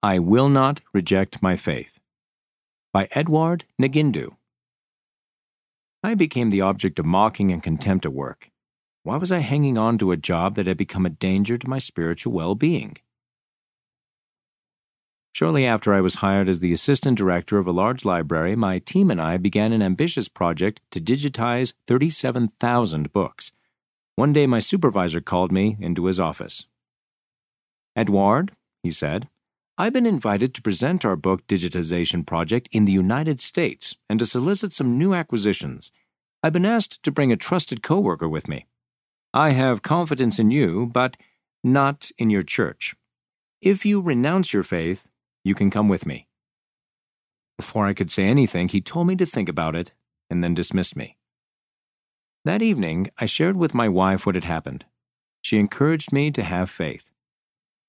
I Will Not Reject My Faith by Edward Ngindu. I became the object of mocking and contempt at work. Why was I hanging on to a job that had become a danger to my spiritual well being? Shortly after I was hired as the assistant director of a large library, my team and I began an ambitious project to digitize 37,000 books. One day, my supervisor called me into his office. Edward, he said, I've been invited to present our book digitization project in the United States and to solicit some new acquisitions. I've been asked to bring a trusted coworker with me. I have confidence in you, but not in your church. If you renounce your faith, you can come with me. Before I could say anything, he told me to think about it and then dismissed me. That evening, I shared with my wife what had happened. She encouraged me to have faith.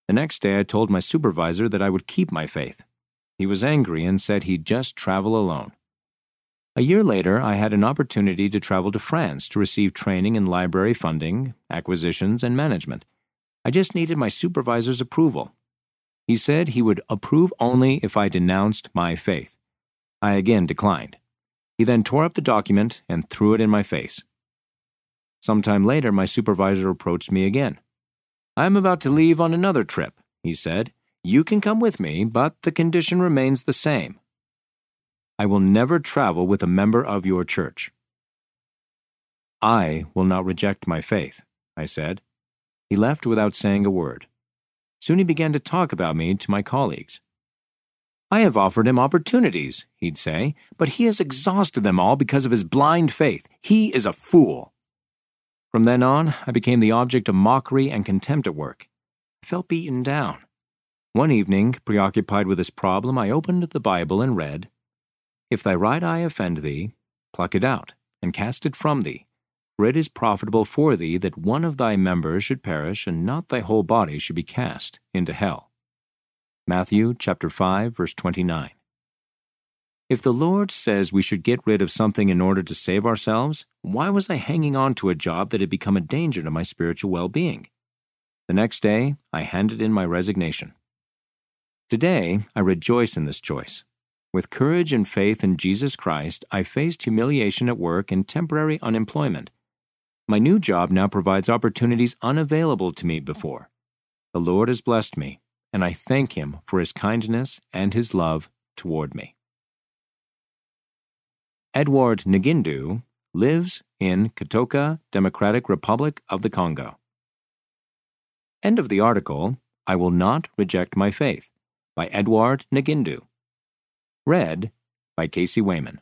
The next day, I told my supervisor that I would keep my faith. He was angry and said he'd just travel alone. A year later, I had an opportunity to travel to France to receive training in library funding, acquisitions, and management. I just needed my supervisor's approval. He said he would approve only if I denounced my faith. I again declined. He then tore up the document and threw it in my face. Sometime later, my supervisor approached me again. I am about to leave on another trip, he said. You can come with me, but the condition remains the same. I will never travel with a member of your church. I will not reject my faith, I said. He left without saying a word. Soon he began to talk about me to my colleagues. I have offered him opportunities, he'd say, but he has exhausted them all because of his blind faith. He is a fool. From then on, I became the object of mockery and contempt at work. I felt beaten down. One evening, preoccupied with this problem, I opened the Bible and read, If thy right eye offend thee, pluck it out, and cast it from thee. For it is profitable for thee that one of thy members should perish, and not thy whole body should be cast into hell. Matthew chapter 5, verse 29. If the Lord says we should get rid of something in order to save ourselves, why was I hanging on to a job that had become a danger to my spiritual well being? The next day, I handed in my resignation. Today, I rejoice in this choice. With courage and faith in Jesus Christ, I faced humiliation at work and temporary unemployment. My new job now provides opportunities unavailable to me before. The Lord has blessed me, and I thank Him for His kindness and His love toward me. Edward Ngindu lives in Katoka, Democratic Republic of the Congo. End of the article I Will Not Reject My Faith by Edward Ngindu. Read by Casey Wayman.